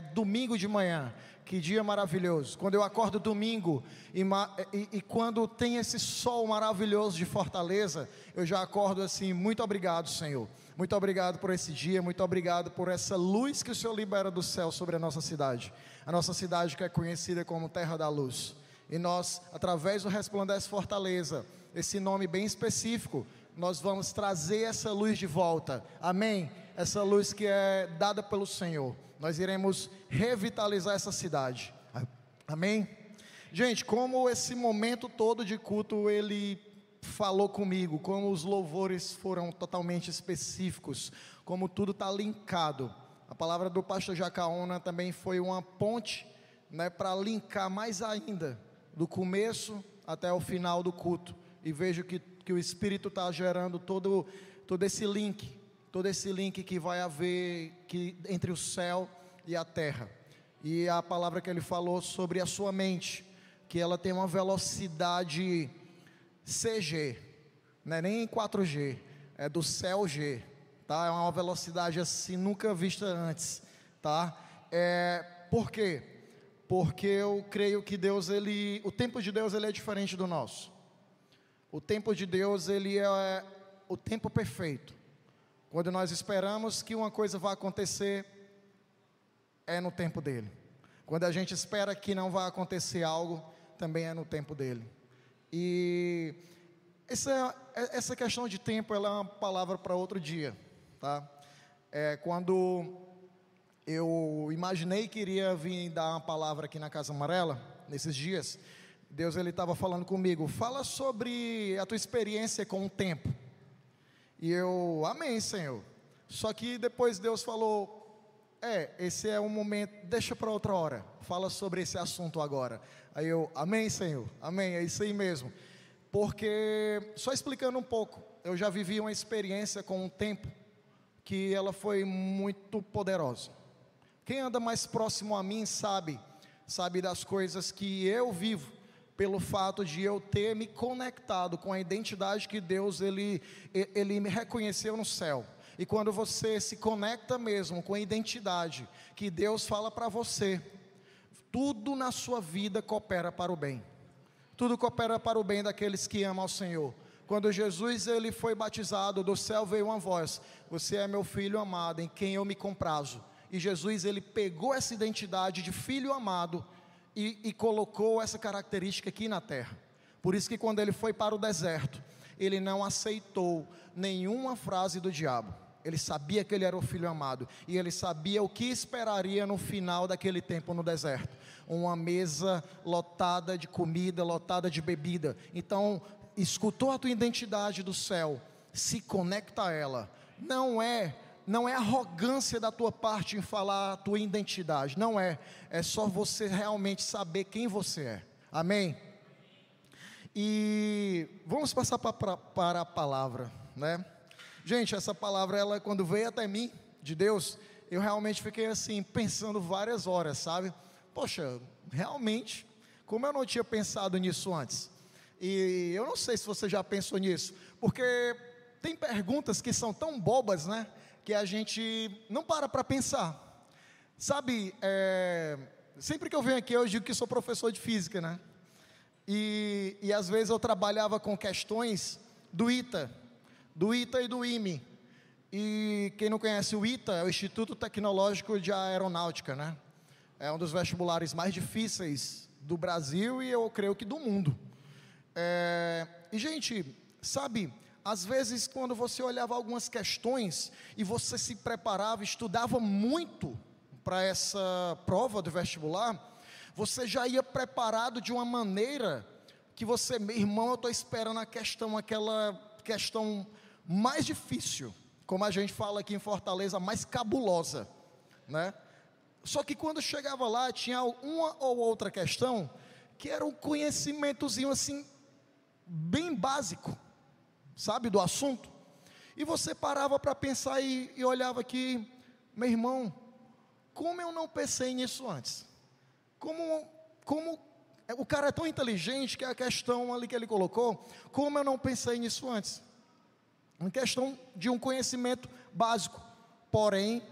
é domingo de manhã. Que dia maravilhoso. Quando eu acordo domingo e, e, e, quando tem esse sol maravilhoso de Fortaleza, eu já acordo assim, muito obrigado, Senhor. Muito obrigado por esse dia, muito obrigado por essa luz que o Senhor libera do céu sobre a nossa cidade. A nossa cidade que é conhecida como Terra da Luz. E nós, através do Resplandece Fortaleza, esse nome bem específico, nós vamos trazer essa luz de volta. Amém? Essa luz que é dada pelo Senhor. Nós iremos revitalizar essa cidade. Amém? Gente, como esse momento todo de culto ele falou comigo, como os louvores foram totalmente específicos, como tudo está linkado. A palavra do pastor Jacaona também foi uma ponte né, para linkar mais ainda, do começo até o final do culto. E vejo que que o Espírito está gerando todo, todo esse link, todo esse link que vai haver que, entre o céu e a terra. E a palavra que ele falou sobre a sua mente, que ela tem uma velocidade CG, não é nem 4G, é do céu G, tá? É uma velocidade assim nunca vista antes, tá? É, por quê? Porque eu creio que Deus, ele, o tempo de Deus ele é diferente do nosso. O tempo de Deus, ele é o tempo perfeito. Quando nós esperamos que uma coisa vá acontecer, é no tempo dele. Quando a gente espera que não vá acontecer algo, também é no tempo dele. E essa, essa questão de tempo, ela é uma palavra para outro dia, tá? É, quando eu imaginei que iria vir dar uma palavra aqui na Casa Amarela, nesses dias, Deus ele estava falando comigo, fala sobre a tua experiência com o tempo. E eu, amém, Senhor. Só que depois Deus falou, é, esse é um momento, deixa para outra hora. Fala sobre esse assunto agora. Aí eu, amém, Senhor. Amém, é isso aí mesmo. Porque só explicando um pouco, eu já vivi uma experiência com o tempo que ela foi muito poderosa. Quem anda mais próximo a mim sabe, sabe das coisas que eu vivo pelo fato de eu ter me conectado com a identidade que Deus ele, ele me reconheceu no céu. E quando você se conecta mesmo com a identidade que Deus fala para você, tudo na sua vida coopera para o bem. Tudo coopera para o bem daqueles que amam ao Senhor. Quando Jesus ele foi batizado, do céu veio uma voz: Você é meu filho amado, em quem eu me comprazo. E Jesus ele pegou essa identidade de filho amado e, e colocou essa característica aqui na terra. Por isso que quando ele foi para o deserto, ele não aceitou nenhuma frase do diabo. Ele sabia que ele era o filho amado e ele sabia o que esperaria no final daquele tempo no deserto. Uma mesa lotada de comida, lotada de bebida. Então, escutou a tua identidade do céu, se conecta a ela. Não é não é arrogância da tua parte em falar a tua identidade, não é, é só você realmente saber quem você é, amém? E vamos passar para, para a palavra, né? Gente, essa palavra, ela quando veio até mim, de Deus, eu realmente fiquei assim, pensando várias horas, sabe? Poxa, realmente, como eu não tinha pensado nisso antes? E eu não sei se você já pensou nisso, porque tem perguntas que são tão bobas, né? Que a gente não para para pensar. Sabe, é, sempre que eu venho aqui, eu digo que sou professor de física, né? E, e às vezes eu trabalhava com questões do ITA, do ITA e do IME. E quem não conhece o ITA é o Instituto Tecnológico de Aeronáutica, né? É um dos vestibulares mais difíceis do Brasil e eu creio que do mundo. É, e, gente, sabe, às vezes, quando você olhava algumas questões e você se preparava, estudava muito para essa prova do vestibular, você já ia preparado de uma maneira que você, irmão, eu estou esperando a questão, aquela questão mais difícil, como a gente fala aqui em Fortaleza, mais cabulosa, né? Só que quando chegava lá, tinha uma ou outra questão que era um conhecimentozinho assim, bem básico sabe, do assunto. E você parava para pensar e, e olhava aqui, meu irmão, como eu não pensei nisso antes? Como, como o cara é tão inteligente que a questão ali que ele colocou, como eu não pensei nisso antes? Uma questão de um conhecimento básico, porém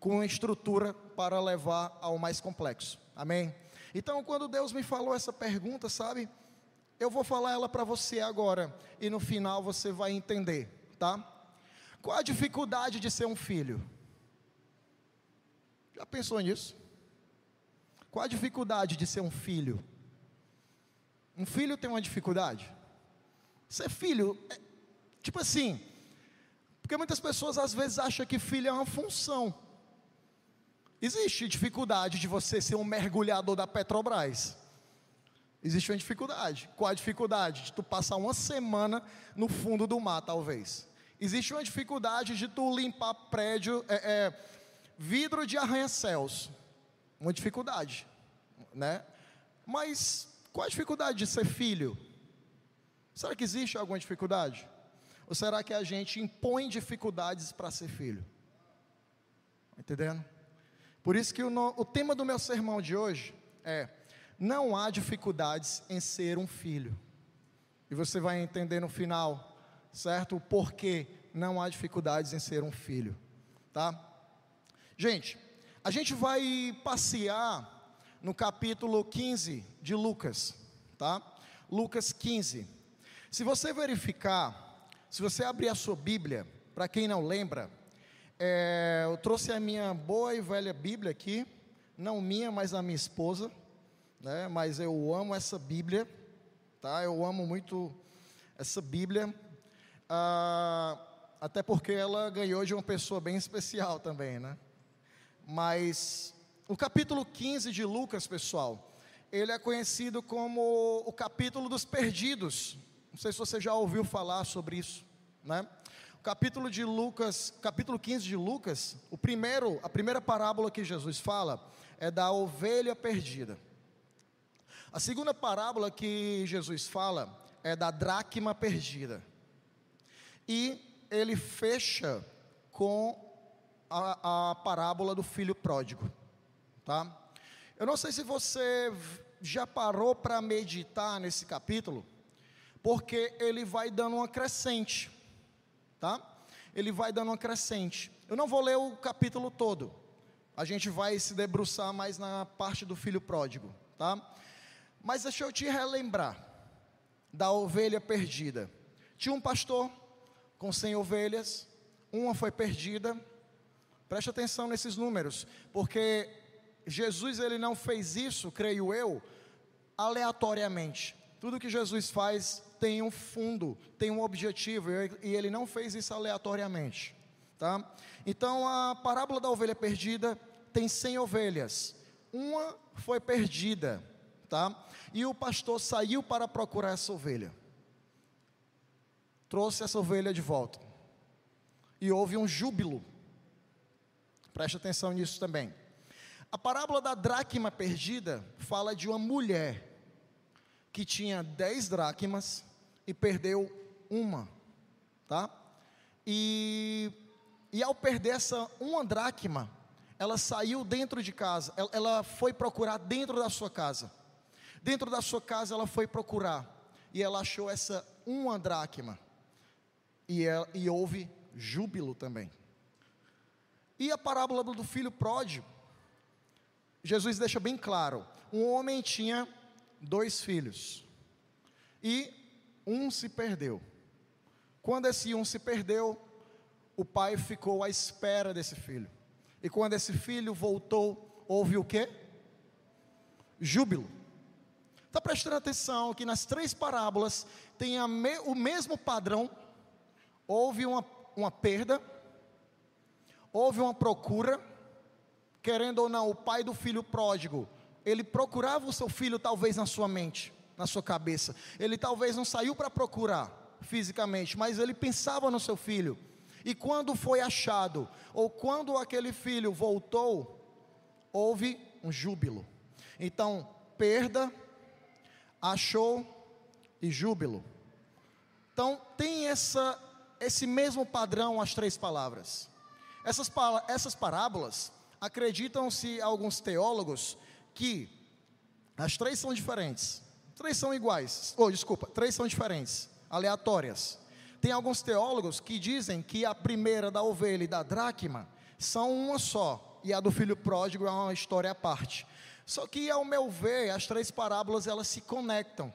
com estrutura para levar ao mais complexo. Amém? Então, quando Deus me falou essa pergunta, sabe? Eu vou falar ela para você agora e no final você vai entender, tá? Qual a dificuldade de ser um filho? Já pensou nisso? Qual a dificuldade de ser um filho? Um filho tem uma dificuldade? Ser filho, é, tipo assim, porque muitas pessoas às vezes acham que filho é uma função. Existe dificuldade de você ser um mergulhador da Petrobras. Existe uma dificuldade. Qual a dificuldade? De tu passar uma semana no fundo do mar, talvez. Existe uma dificuldade de tu limpar prédio, é, é, vidro de arranha-céus. Uma dificuldade, né? Mas qual a dificuldade de ser filho? Será que existe alguma dificuldade? Ou será que a gente impõe dificuldades para ser filho? Entendendo? Por isso que o, no, o tema do meu sermão de hoje é não há dificuldades em ser um filho. E você vai entender no final, certo? O porquê não há dificuldades em ser um filho, tá? Gente, a gente vai passear no capítulo 15 de Lucas, tá? Lucas 15. Se você verificar, se você abrir a sua Bíblia, para quem não lembra, é, eu trouxe a minha boa e velha Bíblia aqui, não minha, mas a minha esposa né? Mas eu amo essa Bíblia, tá? Eu amo muito essa Bíblia, ah, até porque ela ganhou de uma pessoa bem especial também, né? Mas o capítulo 15 de Lucas, pessoal, ele é conhecido como o capítulo dos perdidos. Não sei se você já ouviu falar sobre isso, né? O capítulo de Lucas, capítulo 15 de Lucas, o primeiro, a primeira parábola que Jesus fala é da ovelha perdida. A segunda parábola que Jesus fala é da dracma perdida. E ele fecha com a, a parábola do filho pródigo, tá? Eu não sei se você já parou para meditar nesse capítulo, porque ele vai dando uma crescente, tá? Ele vai dando uma crescente. Eu não vou ler o capítulo todo. A gente vai se debruçar mais na parte do filho pródigo, tá? Mas deixa eu te relembrar da ovelha perdida. Tinha um pastor com 100 ovelhas, uma foi perdida. Preste atenção nesses números, porque Jesus ele não fez isso, creio eu, aleatoriamente. Tudo que Jesus faz tem um fundo, tem um objetivo, e ele não fez isso aleatoriamente, tá? Então a parábola da ovelha perdida tem 100 ovelhas. Uma foi perdida tá? E o pastor saiu para procurar essa ovelha. Trouxe essa ovelha de volta. E houve um júbilo. Preste atenção nisso também. A parábola da dracma perdida fala de uma mulher que tinha dez dracmas e perdeu uma, tá? E, e ao perder essa uma dracma, ela saiu dentro de casa, ela, ela foi procurar dentro da sua casa. Dentro da sua casa ela foi procurar e ela achou essa uma dracma. E, ela, e houve júbilo também. E a parábola do filho pródigo, Jesus deixa bem claro: um homem tinha dois filhos, e um se perdeu. Quando esse um se perdeu, o pai ficou à espera desse filho. E quando esse filho voltou, houve o que? Júbilo. Está prestando atenção que nas três parábolas tem me, o mesmo padrão: houve uma, uma perda, houve uma procura, querendo ou não, o pai do filho pródigo, ele procurava o seu filho talvez na sua mente, na sua cabeça. Ele talvez não saiu para procurar fisicamente, mas ele pensava no seu filho. E quando foi achado, ou quando aquele filho voltou, houve um júbilo. Então, perda, achou e júbilo. Então, tem essa, esse mesmo padrão as três palavras. Essas, essas parábolas, acreditam-se alguns teólogos que as três são diferentes. Três são iguais. Oh, desculpa, três são diferentes, aleatórias. Tem alguns teólogos que dizem que a primeira da ovelha e da dracma são uma só, e a do filho pródigo é uma história à parte. Só que, ao meu ver, as três parábolas elas se conectam.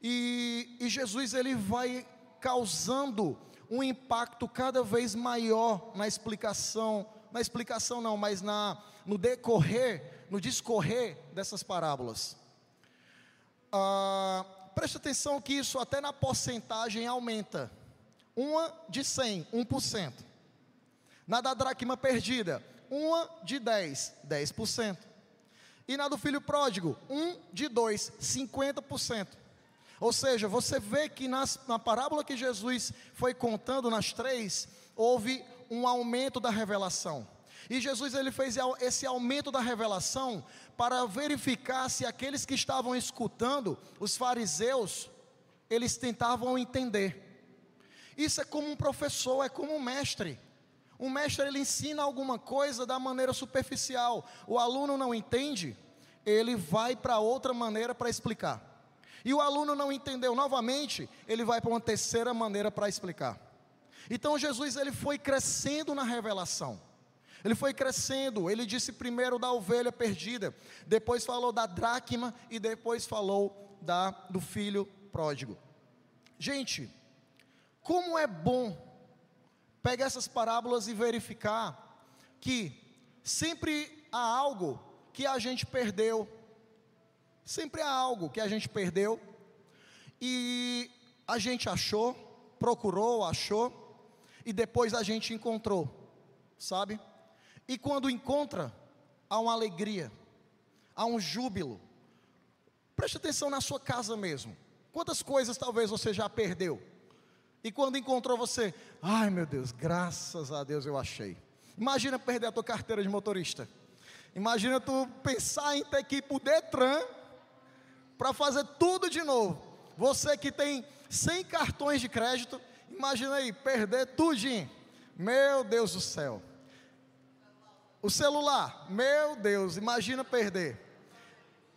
E, e Jesus ele vai causando um impacto cada vez maior na explicação, na explicação não, mas na, no decorrer, no discorrer dessas parábolas. Ah, preste atenção que isso até na porcentagem aumenta. Uma de 100, 1%. Na da dracma perdida, uma de 10, 10%. E na do filho pródigo, um de 2, 50%. Ou seja, você vê que nas, na parábola que Jesus foi contando, nas três, houve um aumento da revelação. E Jesus ele fez esse aumento da revelação para verificar se aqueles que estavam escutando, os fariseus, eles tentavam entender. Isso é como um professor, é como um mestre. Um mestre ele ensina alguma coisa da maneira superficial. O aluno não entende, ele vai para outra maneira para explicar. E o aluno não entendeu novamente, ele vai para uma terceira maneira para explicar. Então Jesus ele foi crescendo na revelação. Ele foi crescendo, ele disse primeiro da ovelha perdida, depois falou da dracma e depois falou da do filho pródigo. Gente, como é bom pegar essas parábolas e verificar que sempre há algo que a gente perdeu. Sempre há algo que a gente perdeu e a gente achou, procurou, achou e depois a gente encontrou, sabe? E quando encontra, há uma alegria, há um júbilo. Preste atenção na sua casa mesmo. Quantas coisas talvez você já perdeu? E quando encontrou você, ai meu Deus, graças a Deus eu achei. Imagina perder a tua carteira de motorista. Imagina tu pensar em ter que ir para o Detran para fazer tudo de novo. Você que tem 100 cartões de crédito, imagina aí, perder tudinho. Meu Deus do céu. O celular, meu Deus, imagina perder.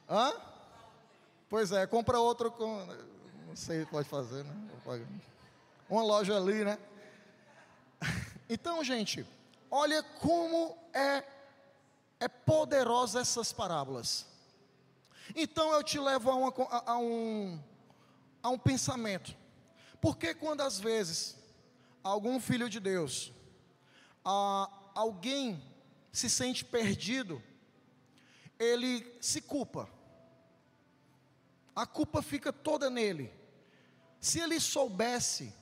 Hã? Pois é, compra outro com. Não sei se pode fazer, né? Uma loja ali, né? Então, gente, olha como é, é poderosa essas parábolas. Então eu te levo a, uma, a, a um, a um pensamento. Porque quando às vezes algum filho de Deus, a, alguém se sente perdido, ele se culpa. A culpa fica toda nele. Se ele soubesse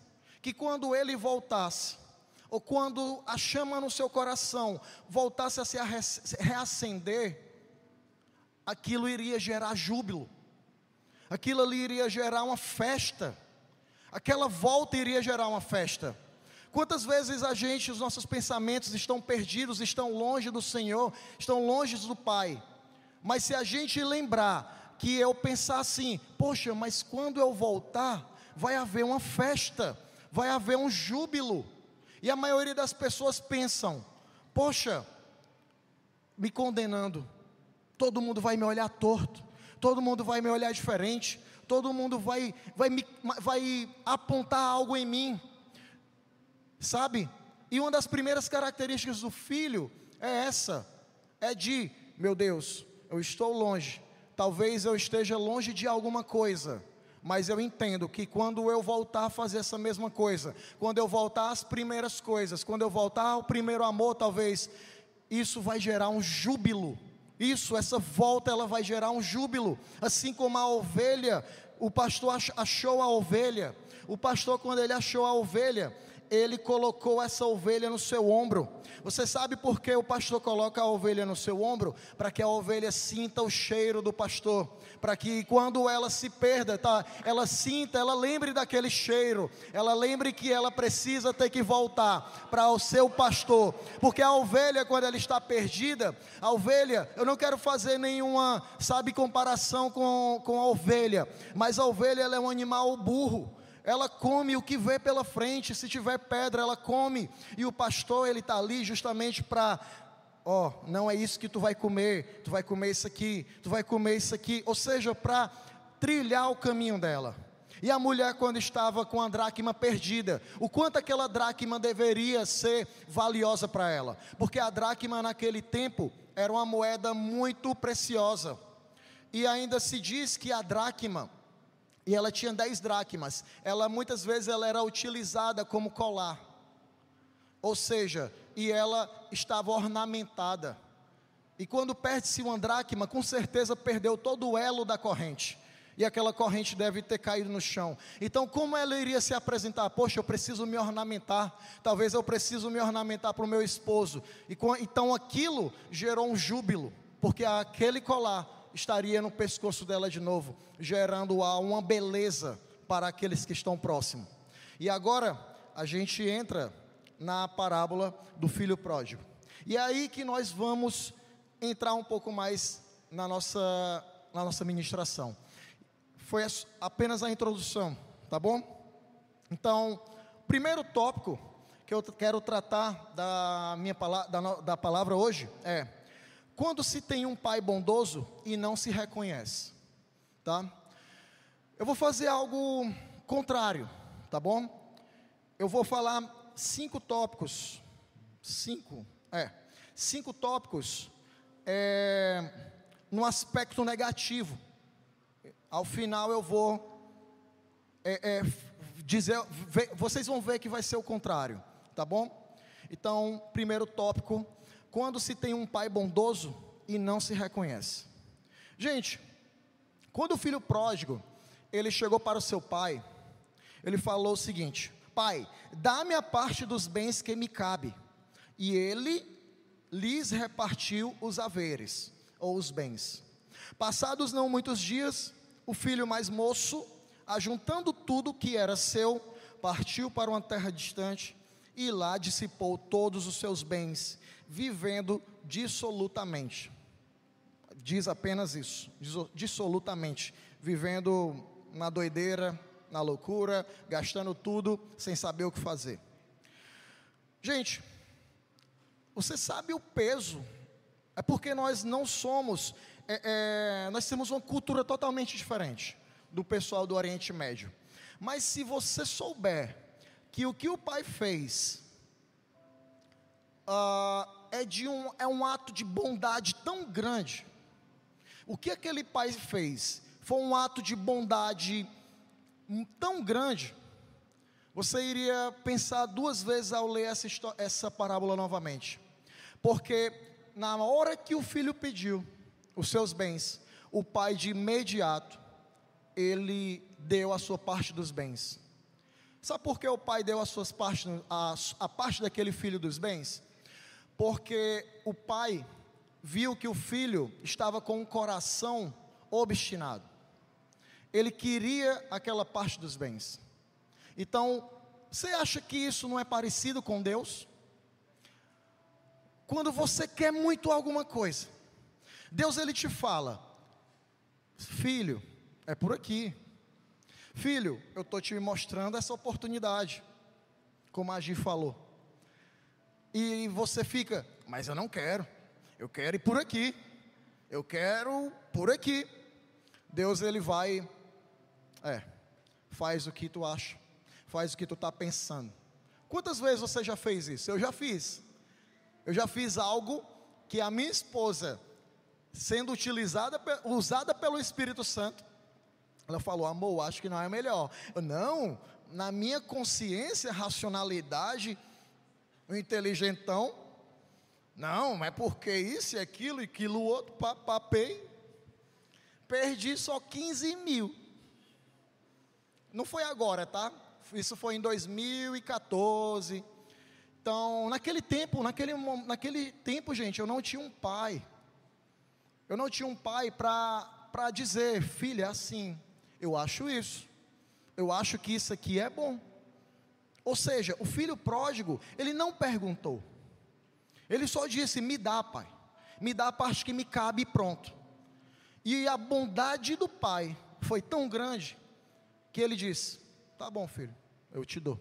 que quando ele voltasse, ou quando a chama no seu coração voltasse a se reacender, aquilo iria gerar júbilo, aquilo ali iria gerar uma festa, aquela volta iria gerar uma festa. Quantas vezes a gente, os nossos pensamentos estão perdidos, estão longe do Senhor, estão longe do Pai. Mas se a gente lembrar que eu pensar assim, poxa, mas quando eu voltar, vai haver uma festa, vai haver um júbilo. E a maioria das pessoas pensam, poxa, me condenando, todo mundo vai me olhar torto, todo mundo vai me olhar diferente, todo mundo vai, vai, me, vai apontar algo em mim. Sabe? E uma das primeiras características do filho é essa: é de, meu Deus, eu estou longe, talvez eu esteja longe de alguma coisa, mas eu entendo que quando eu voltar a fazer essa mesma coisa, quando eu voltar às primeiras coisas, quando eu voltar ao primeiro amor, talvez isso vai gerar um júbilo. Isso, essa volta, ela vai gerar um júbilo, assim como a ovelha, o pastor achou a ovelha. O pastor, quando ele achou a ovelha, ele colocou essa ovelha no seu ombro. Você sabe por que o pastor coloca a ovelha no seu ombro? Para que a ovelha sinta o cheiro do pastor, para que quando ela se perda, tá, ela sinta, ela lembre daquele cheiro, ela lembre que ela precisa ter que voltar para o seu pastor, porque a ovelha quando ela está perdida, a ovelha, eu não quero fazer nenhuma, sabe, comparação com, com a ovelha, mas a ovelha ela é um animal burro ela come o que vê pela frente, se tiver pedra, ela come, e o pastor, ele está ali justamente para, ó, oh, não é isso que tu vai comer, tu vai comer isso aqui, tu vai comer isso aqui, ou seja, para trilhar o caminho dela. E a mulher, quando estava com a dracma perdida, o quanto aquela dracma deveria ser valiosa para ela? Porque a dracma naquele tempo era uma moeda muito preciosa. E ainda se diz que a dracma, e ela tinha 10 dracmas, ela muitas vezes ela era utilizada como colar. Ou seja, e ela estava ornamentada. E quando perde-se uma dracma, com certeza perdeu todo o elo da corrente e aquela corrente deve ter caído no chão. Então, como ela iria se apresentar? Poxa, eu preciso me ornamentar. Talvez eu preciso me ornamentar para o meu esposo. E então aquilo gerou um júbilo, porque aquele colar estaria no pescoço dela de novo, gerando uma beleza para aqueles que estão próximos. E agora a gente entra na parábola do filho pródigo. E é aí que nós vamos entrar um pouco mais na nossa, na nossa ministração foi apenas a introdução, tá bom? Então, primeiro tópico que eu quero tratar da minha da, da palavra hoje é quando se tem um pai bondoso e não se reconhece, tá? Eu vou fazer algo contrário, tá bom? Eu vou falar cinco tópicos, cinco, é, cinco tópicos é, no aspecto negativo ao final eu vou é, é, dizer, vocês vão ver que vai ser o contrário, tá bom? Então, primeiro tópico: quando se tem um pai bondoso e não se reconhece. Gente, quando o filho pródigo ele chegou para o seu pai, ele falou o seguinte: Pai, dá-me a parte dos bens que me cabe. E ele lhes repartiu os haveres ou os bens. Passados não muitos dias, o filho mais moço, ajuntando tudo que era seu, partiu para uma terra distante e lá dissipou todos os seus bens, vivendo dissolutamente. Diz apenas isso, dissolutamente, vivendo na doideira, na loucura, gastando tudo sem saber o que fazer. Gente, você sabe o peso, é porque nós não somos é, é, nós temos uma cultura totalmente diferente do pessoal do Oriente Médio. Mas se você souber que o que o pai fez uh, é, de um, é um ato de bondade tão grande, o que aquele pai fez foi um ato de bondade tão grande, você iria pensar duas vezes ao ler essa, essa parábola novamente. Porque na hora que o filho pediu, os seus bens, o pai de imediato, ele deu a sua parte dos bens. Sabe por que o pai deu a, suas partes, a, a parte daquele filho dos bens? Porque o pai viu que o filho estava com o coração obstinado. Ele queria aquela parte dos bens. Então, você acha que isso não é parecido com Deus? Quando você quer muito alguma coisa, Deus ele te fala: Filho, é por aqui. Filho, eu estou te mostrando essa oportunidade, como a Gi falou. E você fica, mas eu não quero, eu quero ir por aqui, eu quero por aqui. Deus ele vai, é, faz o que tu acha, faz o que tu está pensando. Quantas vezes você já fez isso? Eu já fiz. Eu já fiz algo que a minha esposa sendo utilizada, usada pelo Espírito Santo. Ela falou, amor, acho que não é melhor. Eu, não, na minha consciência, racionalidade, o inteligentão, não, mas porque isso e aquilo e aquilo outro, papei, perdi só 15 mil. Não foi agora, tá? Isso foi em 2014. Então, naquele tempo, naquele, naquele tempo, gente, eu não tinha um pai. Eu não tinha um pai para dizer, filha, é assim, eu acho isso, eu acho que isso aqui é bom. Ou seja, o filho pródigo, ele não perguntou, ele só disse: me dá, pai, me dá a parte que me cabe e pronto. E a bondade do pai foi tão grande que ele disse: tá bom, filho, eu te dou.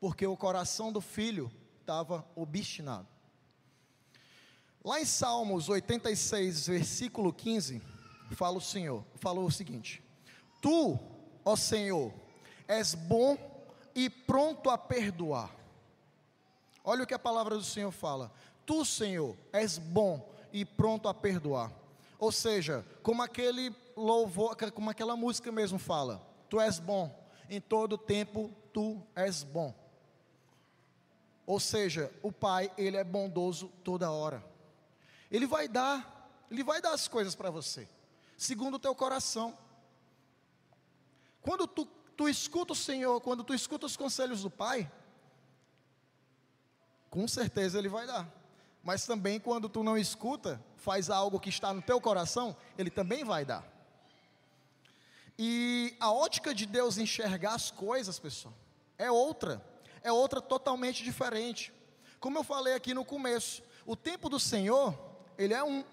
Porque o coração do filho estava obstinado. Lá em Salmos 86, versículo 15, fala o Senhor, falou o seguinte: Tu ó Senhor, és bom e pronto a perdoar. Olha o que a palavra do Senhor fala. Tu, Senhor, és bom e pronto a perdoar. Ou seja, como aquele louvor, como aquela música mesmo fala, tu és bom, em todo tempo tu és bom. Ou seja, o Pai, ele é bondoso toda hora. Ele vai dar, ele vai dar as coisas para você, segundo o teu coração. Quando tu, tu escuta o Senhor, quando tu escuta os conselhos do Pai, com certeza ele vai dar. Mas também quando tu não escuta, faz algo que está no teu coração, ele também vai dar. E a ótica de Deus enxergar as coisas, pessoal, é outra, é outra totalmente diferente. Como eu falei aqui no começo, o tempo do Senhor, ele é um,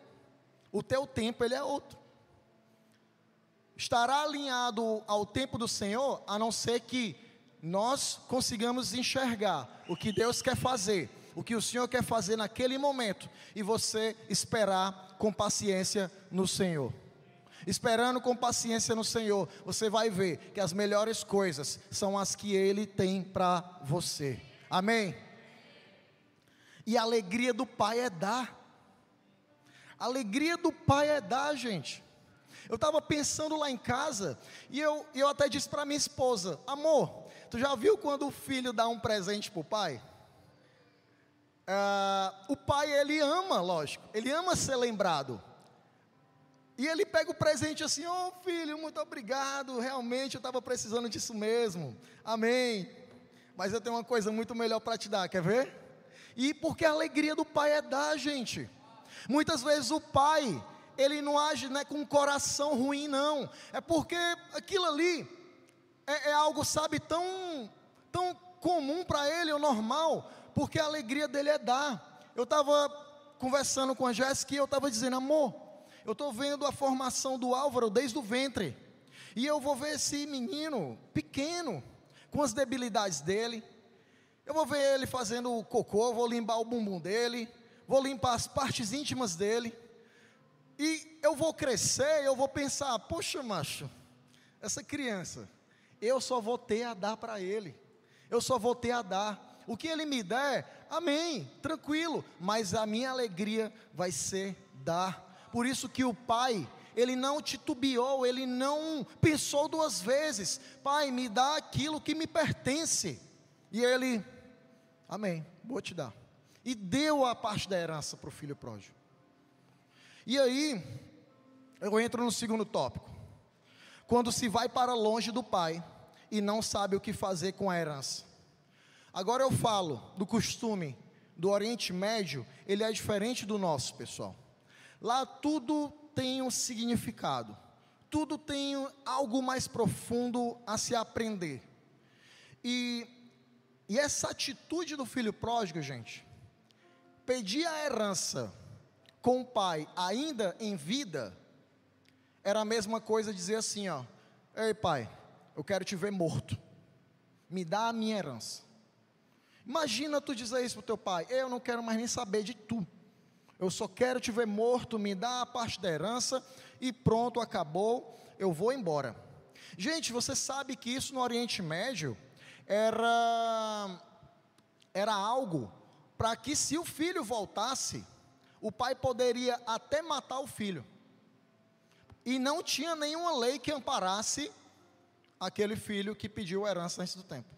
o teu tempo, ele é outro. Estará alinhado ao tempo do Senhor, a não ser que nós consigamos enxergar o que Deus quer fazer, o que o Senhor quer fazer naquele momento, e você esperar com paciência no Senhor esperando com paciência no Senhor, você vai ver que as melhores coisas são as que Ele tem para você. Amém? E a alegria do Pai é dar. A alegria do Pai é dar, gente. Eu estava pensando lá em casa e eu, eu até disse para minha esposa: Amor, tu já viu quando o filho dá um presente para o pai? Uh, o pai, ele ama, lógico, ele ama ser lembrado. E ele pega o presente assim: Ô oh, filho, muito obrigado, realmente eu estava precisando disso mesmo, amém. Mas eu tenho uma coisa muito melhor para te dar, quer ver? E porque a alegria do pai é dar, gente. Muitas vezes o pai, ele não age né, com um coração ruim, não. É porque aquilo ali é, é algo, sabe, tão, tão comum para ele, ou normal, porque a alegria dele é dar. Eu estava conversando com a Jéssica e eu estava dizendo, amor, eu estou vendo a formação do Álvaro desde o ventre. E eu vou ver esse menino pequeno, com as debilidades dele. Eu vou ver ele fazendo cocô, vou limpar o bumbum dele, vou limpar as partes íntimas dele. E eu vou crescer, eu vou pensar, poxa, macho, essa criança, eu só vou ter a dar para ele. Eu só vou ter a dar. O que ele me der, amém, tranquilo, mas a minha alegria vai ser dar por isso que o pai, ele não titubeou, ele não pensou duas vezes. Pai, me dá aquilo que me pertence. E ele, amém, vou te dar. E deu a parte da herança para o filho pródigo. E aí, eu entro no segundo tópico. Quando se vai para longe do pai e não sabe o que fazer com a herança. Agora eu falo do costume do Oriente Médio, ele é diferente do nosso, pessoal. Lá tudo tem um significado, tudo tem algo mais profundo a se aprender. E, e essa atitude do filho pródigo, gente, pedir a herança com o pai ainda em vida, era a mesma coisa dizer assim: ó, ei pai, eu quero te ver morto, me dá a minha herança. Imagina tu dizer isso para o teu pai: eu não quero mais nem saber de tu. Eu só quero te ver morto, me dá a parte da herança e pronto, acabou, eu vou embora. Gente, você sabe que isso no Oriente Médio era era algo para que se o filho voltasse, o pai poderia até matar o filho. E não tinha nenhuma lei que amparasse aquele filho que pediu a herança antes do tempo.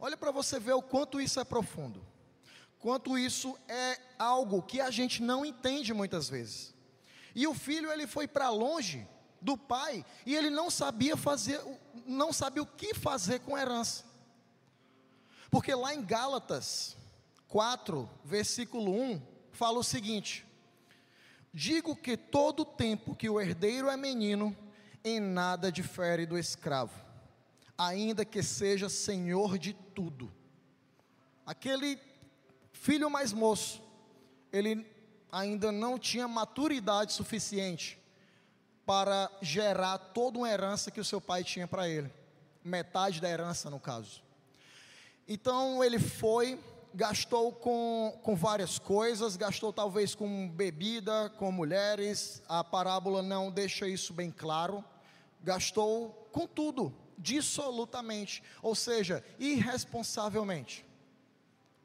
Olha para você ver o quanto isso é profundo quanto isso é algo que a gente não entende muitas vezes. E o filho ele foi para longe do pai e ele não sabia fazer, não sabia o que fazer com a herança. Porque lá em Gálatas 4, versículo 1, fala o seguinte: Digo que todo tempo que o herdeiro é menino, em nada difere do escravo, ainda que seja senhor de tudo. Aquele filho mais moço, ele ainda não tinha maturidade suficiente para gerar toda uma herança que o seu pai tinha para ele, metade da herança no caso. Então ele foi, gastou com, com várias coisas, gastou talvez com bebida, com mulheres, a parábola não deixa isso bem claro, gastou com tudo, dissolutamente, ou seja, irresponsavelmente.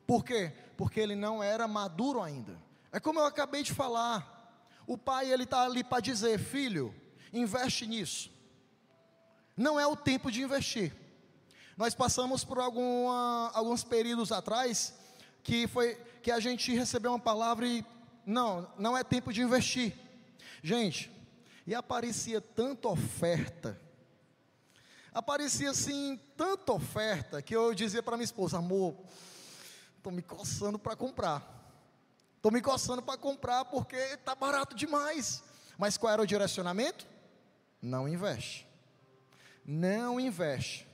Por quê? Porque ele não era maduro ainda. É como eu acabei de falar. O pai ele está ali para dizer, filho, investe nisso. Não é o tempo de investir. Nós passamos por alguma, alguns períodos atrás que foi que a gente recebeu uma palavra e não, não é tempo de investir. Gente, e aparecia tanta oferta, aparecia assim tanta oferta que eu dizia para minha esposa, amor, estou me coçando para comprar. Estou me coçando para comprar porque está barato demais. Mas qual era o direcionamento? Não investe. Não investe.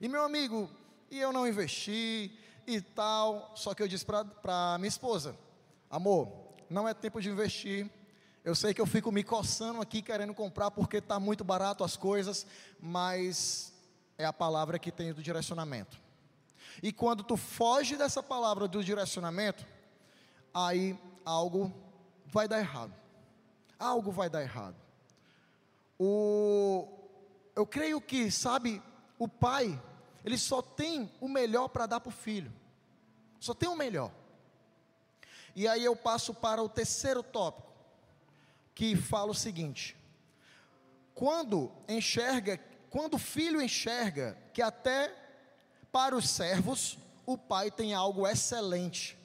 E meu amigo, e eu não investi e tal. Só que eu disse para minha esposa: amor, não é tempo de investir. Eu sei que eu fico me coçando aqui querendo comprar porque está muito barato as coisas, mas é a palavra que tem do direcionamento. E quando tu foge dessa palavra do direcionamento, aí algo vai dar errado. Algo vai dar errado. O, eu creio que, sabe, o pai, ele só tem o melhor para dar para o filho. Só tem o melhor. E aí eu passo para o terceiro tópico, que fala o seguinte: quando enxerga, quando o filho enxerga que até para os servos o pai tem algo excelente.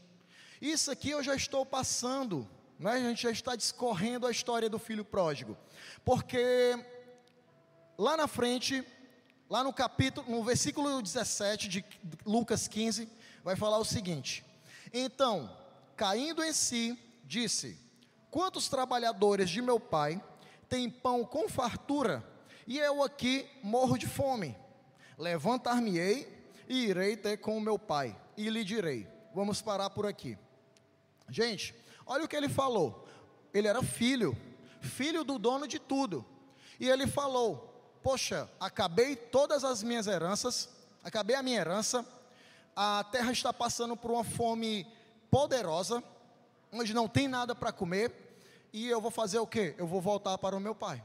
Isso aqui eu já estou passando, né? a gente já está discorrendo a história do filho pródigo, porque lá na frente, lá no capítulo, no versículo 17 de Lucas 15, vai falar o seguinte: Então, caindo em si, disse: Quantos trabalhadores de meu pai têm pão com fartura, e eu aqui morro de fome? Levantar-me-ei e irei ter com o meu pai, e lhe direi: Vamos parar por aqui. Gente, olha o que ele falou. Ele era filho, filho do dono de tudo. E ele falou: Poxa, acabei todas as minhas heranças, acabei a minha herança, a terra está passando por uma fome poderosa, onde não tem nada para comer, e eu vou fazer o quê? Eu vou voltar para o meu pai.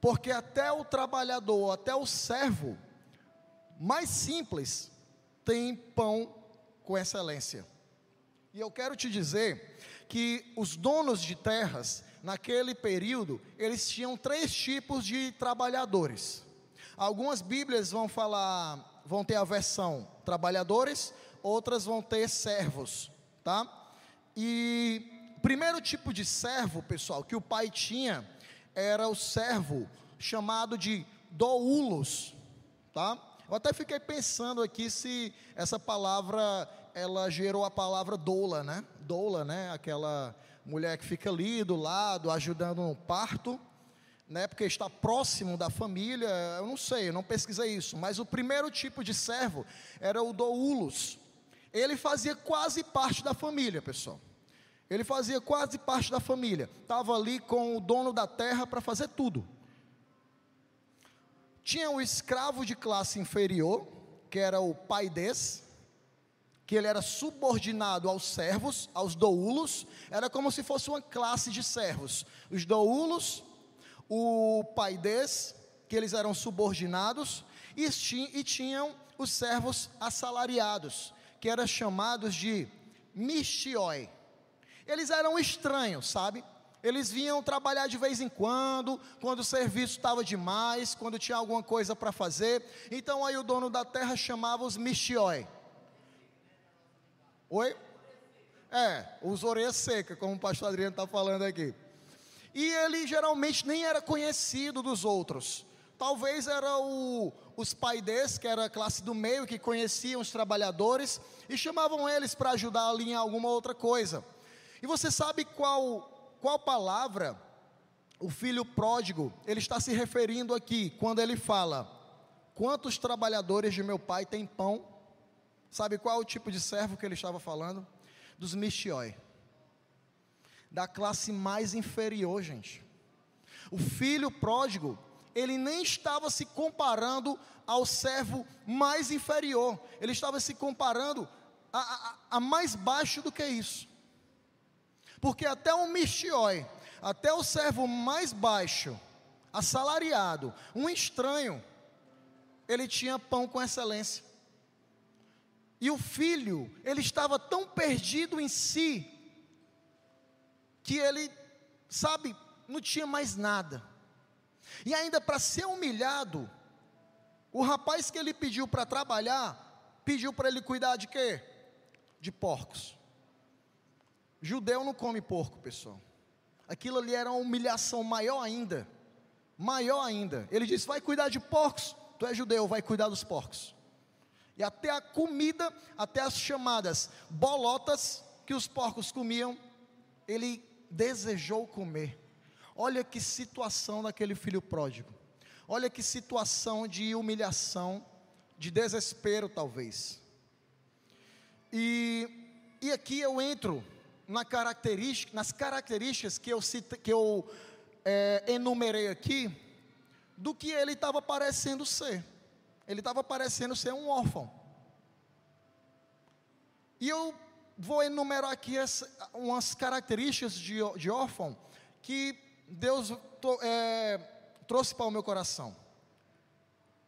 Porque até o trabalhador, até o servo mais simples tem pão com excelência. E eu quero te dizer que os donos de terras, naquele período, eles tinham três tipos de trabalhadores. Algumas Bíblias vão falar vão ter a versão trabalhadores, outras vão ter servos, tá? E o primeiro tipo de servo, pessoal, que o pai tinha era o servo chamado de doulos, tá? Eu até fiquei pensando aqui se essa palavra ela gerou a palavra doula, né? Doula, né? Aquela mulher que fica ali do lado ajudando no parto né, porque está próximo da família, eu não sei, eu não pesquisei isso, mas o primeiro tipo de servo era o doulos. Ele fazia quase parte da família, pessoal. Ele fazia quase parte da família. Estava ali com o dono da terra para fazer tudo. Tinha o escravo de classe inferior, que era o pai des, que ele era subordinado aos servos, aos doulos, era como se fosse uma classe de servos. Os doulos o pai des, que eles eram subordinados, e, e tinham os servos assalariados, que eram chamados de mistioi. Eles eram estranhos, sabe? Eles vinham trabalhar de vez em quando, quando o serviço estava demais, quando tinha alguma coisa para fazer. Então aí o dono da terra chamava os mistioi. Oi? É, os orelhas secas, como o pastor Adriano está falando aqui. E ele geralmente nem era conhecido dos outros. Talvez era o, os paides, que era a classe do meio, que conheciam os trabalhadores e chamavam eles para ajudar ali em alguma outra coisa. E você sabe qual, qual palavra o filho pródigo ele está se referindo aqui quando ele fala: Quantos trabalhadores de meu pai têm pão? Sabe qual o tipo de servo que ele estava falando? Dos mistioi da classe mais inferior, gente. O filho pródigo, ele nem estava se comparando ao servo mais inferior, ele estava se comparando a, a, a mais baixo do que isso. Porque até o mistioi, até o servo mais baixo, assalariado, um estranho, ele tinha pão com excelência. E o filho, ele estava tão perdido em si, que ele, sabe, não tinha mais nada. E ainda para ser humilhado, o rapaz que ele pediu para trabalhar, pediu para ele cuidar de quê? De porcos. Judeu não come porco, pessoal. Aquilo ali era uma humilhação maior ainda. Maior ainda. Ele disse: vai cuidar de porcos. Tu é judeu, vai cuidar dos porcos. E até a comida, até as chamadas bolotas que os porcos comiam, ele desejou comer. Olha que situação daquele filho pródigo. Olha que situação de humilhação, de desespero, talvez. E, e aqui eu entro na característica, nas características que eu, cita, que eu é, enumerei aqui, do que ele estava parecendo ser. Ele estava parecendo ser um órfão. E eu vou enumerar aqui essa, umas características de, de órfão que Deus é, trouxe para o meu coração.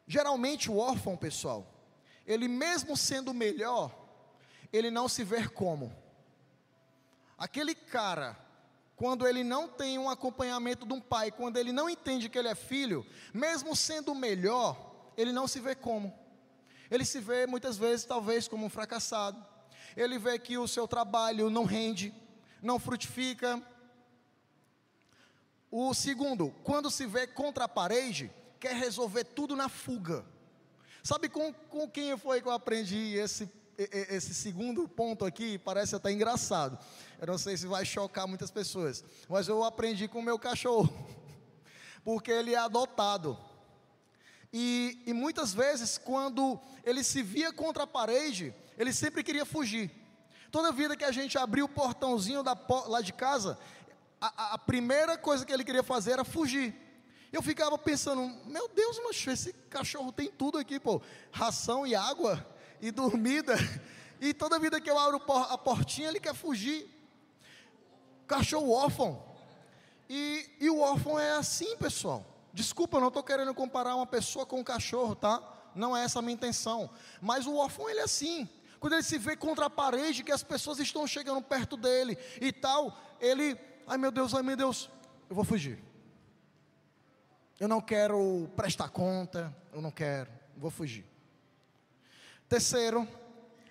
Geralmente o órfão, pessoal, ele mesmo sendo melhor, ele não se vê como. Aquele cara, quando ele não tem um acompanhamento de um pai, quando ele não entende que ele é filho, mesmo sendo melhor, ele não se vê como. Ele se vê muitas vezes, talvez, como um fracassado. Ele vê que o seu trabalho não rende, não frutifica, o segundo, quando se vê contra a parede, quer resolver tudo na fuga. Sabe com, com quem foi que eu aprendi esse, esse segundo ponto aqui? Parece até engraçado. Eu não sei se vai chocar muitas pessoas, mas eu aprendi com o meu cachorro, porque ele é adotado. E, e muitas vezes, quando ele se via contra a parede, ele sempre queria fugir. Toda vida que a gente abriu o portãozinho da, lá de casa, a, a primeira coisa que ele queria fazer era fugir. Eu ficava pensando, meu Deus, mas esse cachorro tem tudo aqui, pô, ração e água e dormida. E toda vida que eu abro a portinha, ele quer fugir. Cachorro órfão. E, e o órfão é assim, pessoal. Desculpa, eu não estou querendo comparar uma pessoa com um cachorro, tá? Não é essa a minha intenção. Mas o órfão, ele é assim. Quando ele se vê contra a parede, que as pessoas estão chegando perto dele e tal, ele ai meu Deus, ai meu Deus, eu vou fugir. Eu não quero prestar conta, eu não quero, vou fugir. Terceiro,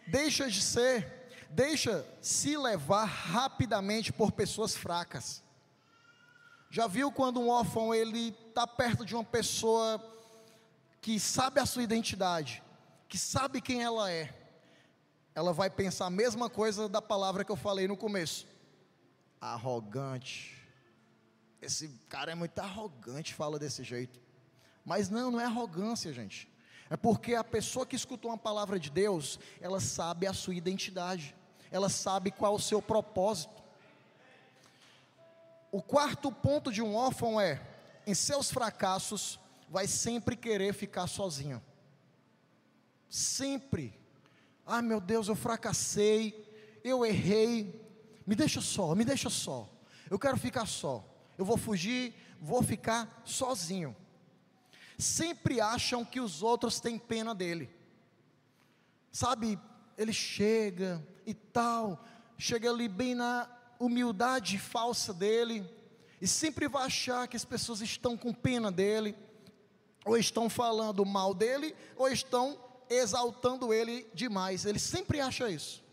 deixa de ser, deixa se levar rapidamente por pessoas fracas. Já viu quando um órfão ele está perto de uma pessoa que sabe a sua identidade, que sabe quem ela é? Ela vai pensar a mesma coisa da palavra que eu falei no começo arrogante. Esse cara é muito arrogante, fala desse jeito. Mas não, não é arrogância, gente. É porque a pessoa que escutou uma palavra de Deus, ela sabe a sua identidade, ela sabe qual o seu propósito. O quarto ponto de um órfão é: em seus fracassos, vai sempre querer ficar sozinho. Sempre. Ah, meu Deus, eu fracassei, eu errei, me deixa só, me deixa só. Eu quero ficar só. Eu vou fugir, vou ficar sozinho. Sempre acham que os outros têm pena dele. Sabe, ele chega e tal, chega ali bem na humildade falsa dele, e sempre vai achar que as pessoas estão com pena dele, ou estão falando mal dele, ou estão exaltando ele demais. Ele sempre acha isso.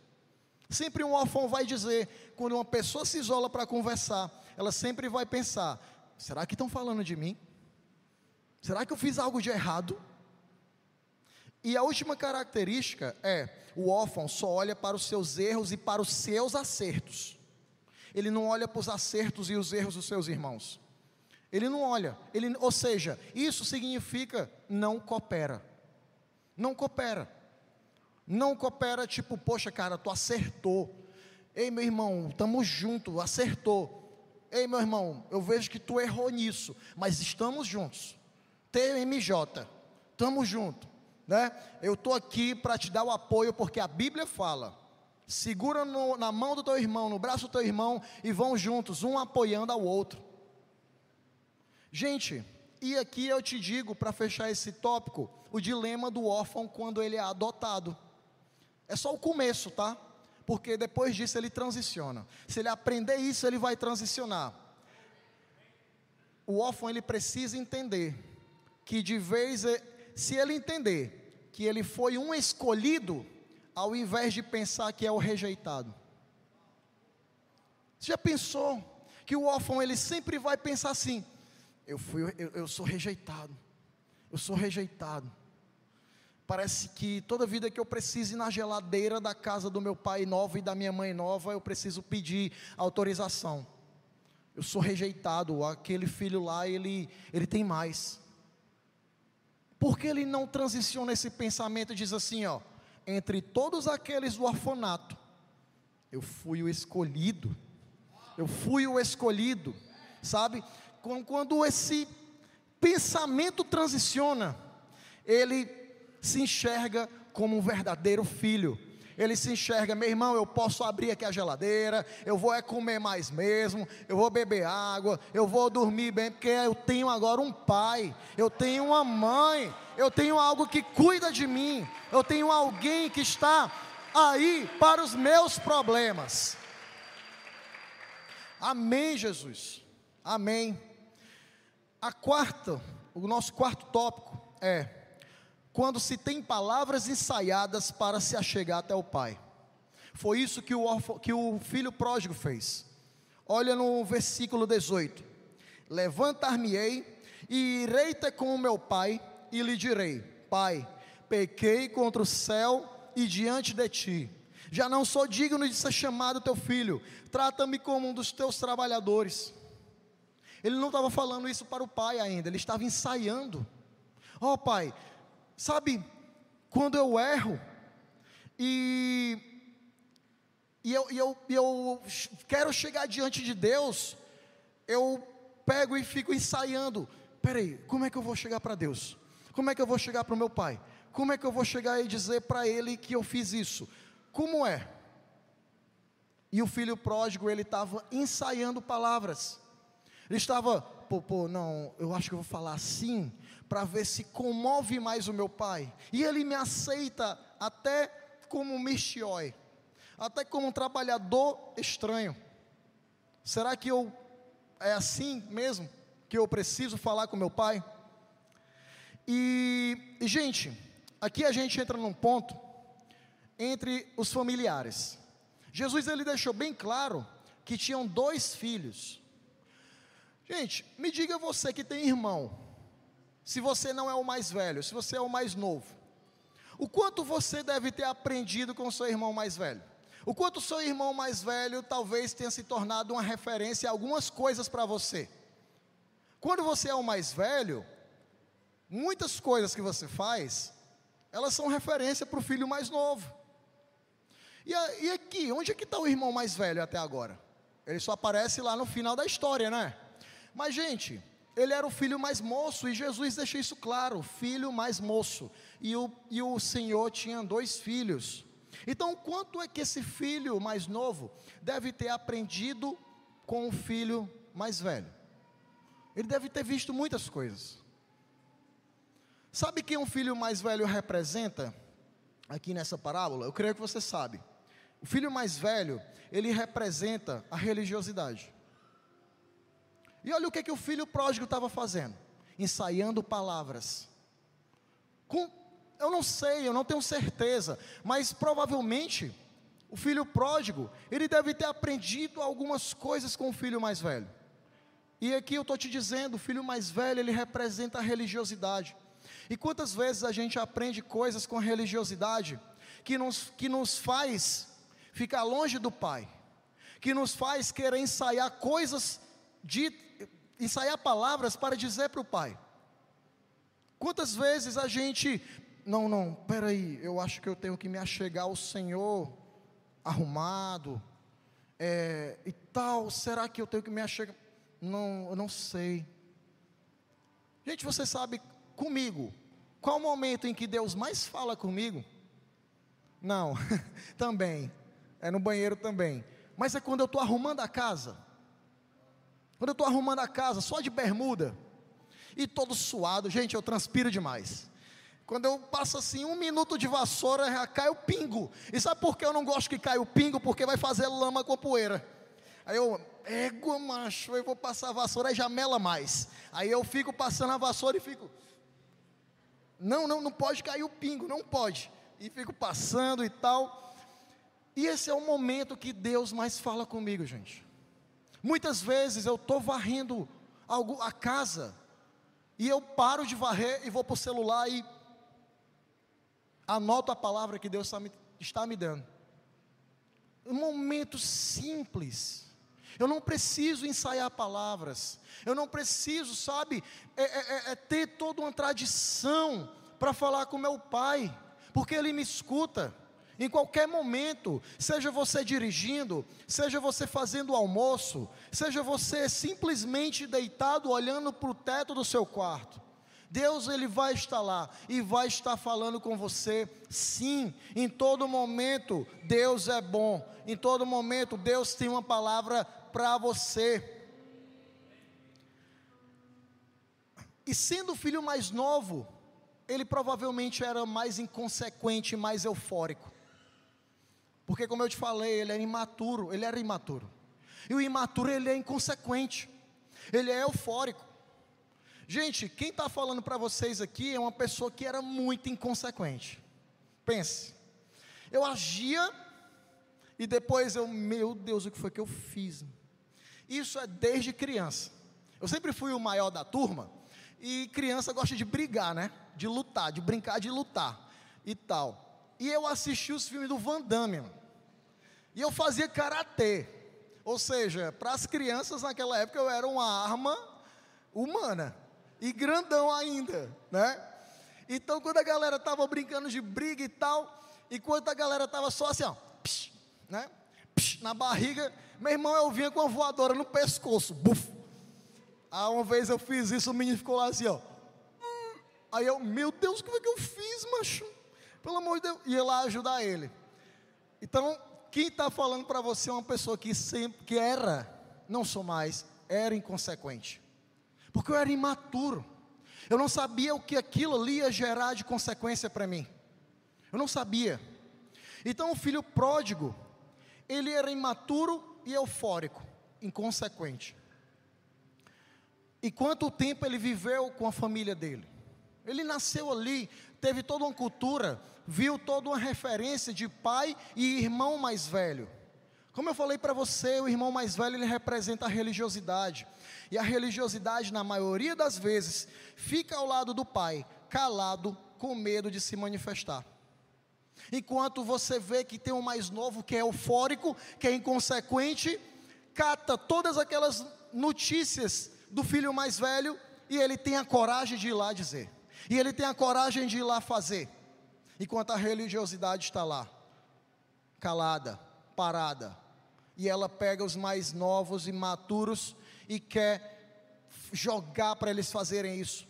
Sempre um órfão vai dizer, quando uma pessoa se isola para conversar, ela sempre vai pensar: será que estão falando de mim? Será que eu fiz algo de errado? E a última característica é: o órfão só olha para os seus erros e para os seus acertos. Ele não olha para os acertos e os erros dos seus irmãos. Ele não olha, ele, ou seja, isso significa não coopera. Não coopera. Não coopera tipo, poxa, cara, tu acertou. Ei, meu irmão, estamos juntos, acertou. Ei, meu irmão, eu vejo que tu errou nisso, mas estamos juntos. TMJ, estamos juntos, né? Eu estou aqui para te dar o apoio, porque a Bíblia fala: segura no, na mão do teu irmão, no braço do teu irmão, e vão juntos, um apoiando ao outro. Gente, E aqui eu te digo, para fechar esse tópico, o dilema do órfão quando ele é adotado. É só o começo, tá? Porque depois disso ele transiciona. Se ele aprender isso, ele vai transicionar. O órfão ele precisa entender que de vez se ele entender que ele foi um escolhido, ao invés de pensar que é o rejeitado. Você já pensou que o órfão ele sempre vai pensar assim: eu fui, eu, eu sou rejeitado, eu sou rejeitado. Parece que toda vida que eu preciso ir na geladeira da casa do meu pai nova e da minha mãe nova, eu preciso pedir autorização. Eu sou rejeitado, aquele filho lá, ele, ele tem mais. Por que ele não transiciona esse pensamento e diz assim, ó, entre todos aqueles do orfanato, eu fui o escolhido. Eu fui o escolhido, sabe? Quando esse pensamento transiciona, ele se enxerga como um verdadeiro filho. Ele se enxerga, meu irmão, eu posso abrir aqui a geladeira, eu vou é comer mais mesmo, eu vou beber água, eu vou dormir bem, porque eu tenho agora um pai, eu tenho uma mãe, eu tenho algo que cuida de mim, eu tenho alguém que está aí para os meus problemas. Amém, Jesus. Amém. A quarta, o nosso quarto tópico é quando se tem palavras ensaiadas para se achegar até o pai. Foi isso que o, que o filho pródigo fez. Olha no versículo 18: Levantar-me-ei e irei ter com o meu pai e lhe direi: Pai, pequei contra o céu e diante de ti. Já não sou digno de ser chamado teu filho. Trata-me como um dos teus trabalhadores. Ele não estava falando isso para o pai ainda, ele estava ensaiando. Ó oh, pai, Sabe, quando eu erro e, e, eu, e eu, eu quero chegar diante de Deus, eu pego e fico ensaiando. Peraí, como é que eu vou chegar para Deus? Como é que eu vou chegar para o meu pai? Como é que eu vou chegar e dizer para ele que eu fiz isso? Como é? E o filho pródigo, ele estava ensaiando palavras. Ele estava, pô, pô, não, eu acho que eu vou falar assim, para ver se comove mais o meu pai. E ele me aceita até como um mistioi, até como um trabalhador estranho. Será que eu é assim mesmo que eu preciso falar com meu pai? E, e gente, aqui a gente entra num ponto entre os familiares. Jesus ele deixou bem claro que tinham dois filhos. Gente, me diga você que tem irmão, se você não é o mais velho, se você é o mais novo, o quanto você deve ter aprendido com o seu irmão mais velho? O quanto seu irmão mais velho talvez tenha se tornado uma referência a algumas coisas para você? Quando você é o mais velho, muitas coisas que você faz, elas são referência para o filho mais novo. E, e aqui, onde é que está o irmão mais velho até agora? Ele só aparece lá no final da história, né? Mas, gente, ele era o filho mais moço, e Jesus deixa isso claro: filho mais moço. E o, e o Senhor tinha dois filhos. Então, quanto é que esse filho mais novo deve ter aprendido com o filho mais velho? Ele deve ter visto muitas coisas. Sabe quem um filho mais velho representa aqui nessa parábola? Eu creio que você sabe. O filho mais velho, ele representa a religiosidade. E olha o que, que o filho pródigo estava fazendo: ensaiando palavras. Com, eu não sei, eu não tenho certeza, mas provavelmente o filho pródigo, ele deve ter aprendido algumas coisas com o filho mais velho. E aqui eu estou te dizendo, o filho mais velho, ele representa a religiosidade. E quantas vezes a gente aprende coisas com a religiosidade que nos, que nos faz ficar longe do Pai, que nos faz querer ensaiar coisas de ensaiar palavras para dizer para o pai. Quantas vezes a gente, não, não, peraí, eu acho que eu tenho que me achegar ao Senhor arrumado, é, e tal, será que eu tenho que me achegar? Não, eu não sei. Gente, você sabe comigo, qual o momento em que Deus mais fala comigo? Não, também, é no banheiro também, mas é quando eu estou arrumando a casa. Quando eu estou arrumando a casa, só de bermuda. e todo suado. Gente, eu transpiro demais. Quando eu passo assim um minuto de vassoura, já cai o pingo. E sabe por que eu não gosto que caia o pingo? Porque vai fazer lama com a poeira. Aí eu, égua, macho, eu vou passar a vassoura e já mela mais. Aí eu fico passando a vassoura e fico. Não, não, não pode cair o pingo, não pode. E fico passando e tal. E esse é o momento que Deus mais fala comigo, gente. Muitas vezes eu estou varrendo algo, a casa, e eu paro de varrer e vou para o celular e anoto a palavra que Deus está me, está me dando. Um momento simples. Eu não preciso ensaiar palavras. Eu não preciso, sabe, é, é, é, é ter toda uma tradição para falar com meu pai, porque ele me escuta. Em qualquer momento, seja você dirigindo, seja você fazendo almoço, seja você simplesmente deitado olhando para o teto do seu quarto. Deus ele vai estar lá e vai estar falando com você, sim, em todo momento Deus é bom, em todo momento Deus tem uma palavra para você. E sendo o filho mais novo, ele provavelmente era mais inconsequente, mais eufórico. Porque como eu te falei, ele era imaturo, ele era imaturo. E o imaturo ele é inconsequente. Ele é eufórico. Gente, quem está falando para vocês aqui é uma pessoa que era muito inconsequente. Pense. Eu agia e depois eu, meu Deus, o que foi que eu fiz? Isso é desde criança. Eu sempre fui o maior da turma e criança gosta de brigar, né? De lutar, de brincar de lutar e tal. E eu assisti os filmes do Van Damme. E eu fazia karatê. Ou seja, para as crianças naquela época eu era uma arma humana e grandão ainda, né? Então quando a galera tava brincando de briga e tal, enquanto a galera tava só assim, ó, psh, né? Psh, na barriga, meu irmão eu vinha com a voadora no pescoço, buf. Aí uma vez eu fiz isso, o menino ficou lá assim, ó. Aí eu, meu Deus, o que foi que eu fiz, macho? Pelo amor de Deus, ia lá ajudar ele. Então, quem está falando para você é uma pessoa que sempre, que era, não sou mais, era inconsequente. Porque eu era imaturo. Eu não sabia o que aquilo ali ia gerar de consequência para mim. Eu não sabia. Então o filho pródigo, ele era imaturo e eufórico, inconsequente. E quanto tempo ele viveu com a família dele? Ele nasceu ali, teve toda uma cultura, viu toda uma referência de pai e irmão mais velho. Como eu falei para você, o irmão mais velho ele representa a religiosidade. E a religiosidade, na maioria das vezes, fica ao lado do pai, calado, com medo de se manifestar. Enquanto você vê que tem um mais novo que é eufórico, que é inconsequente, cata todas aquelas notícias do filho mais velho e ele tem a coragem de ir lá dizer. E ele tem a coragem de ir lá fazer enquanto a religiosidade está lá, calada, parada, e ela pega os mais novos e maturos e quer jogar para eles fazerem isso,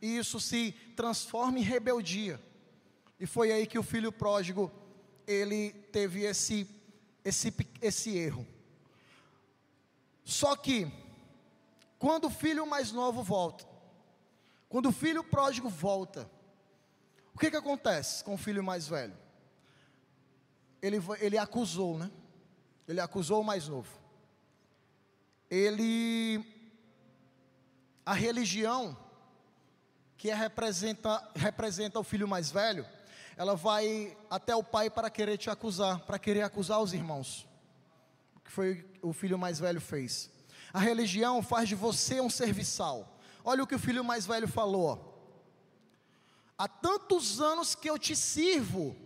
e isso se transforma em rebeldia. E foi aí que o filho pródigo ele teve esse esse esse erro. Só que quando o filho mais novo volta, quando o filho pródigo volta, o que, que acontece com o filho mais velho? Ele, ele acusou, né? Ele acusou o mais novo. Ele. A religião, que é representa, representa o filho mais velho, ela vai até o pai para querer te acusar, para querer acusar os irmãos. Que foi o filho mais velho fez. A religião faz de você um serviçal. Olha o que o filho mais velho falou. Há tantos anos que eu te sirvo.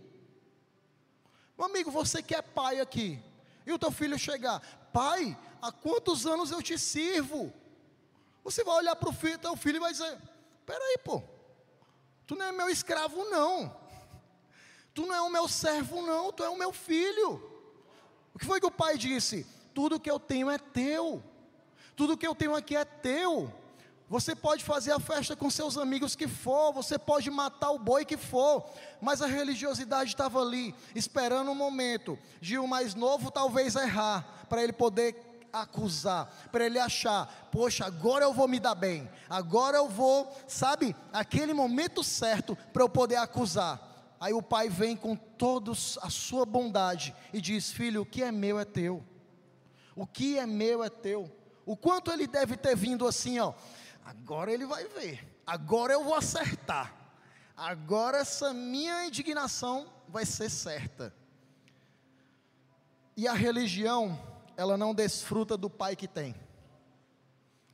Meu amigo, você que é pai aqui, e o teu filho chegar, pai, há quantos anos eu te sirvo? Você vai olhar para o filho, teu filho vai dizer: peraí, pô, tu não é meu escravo, não. Tu não é o meu servo, não, tu é o meu filho. O que foi que o pai disse? Tudo que eu tenho é teu. Tudo que eu tenho aqui é teu. Você pode fazer a festa com seus amigos que for, você pode matar o boi que for, mas a religiosidade estava ali, esperando um momento de o um mais novo talvez errar, para ele poder acusar, para ele achar, poxa, agora eu vou me dar bem, agora eu vou, sabe, aquele momento certo para eu poder acusar. Aí o pai vem com toda a sua bondade e diz: Filho, o que é meu é teu. O que é meu é teu. O quanto ele deve ter vindo assim, ó. Agora ele vai ver. Agora eu vou acertar. Agora essa minha indignação vai ser certa. E a religião, ela não desfruta do pai que tem.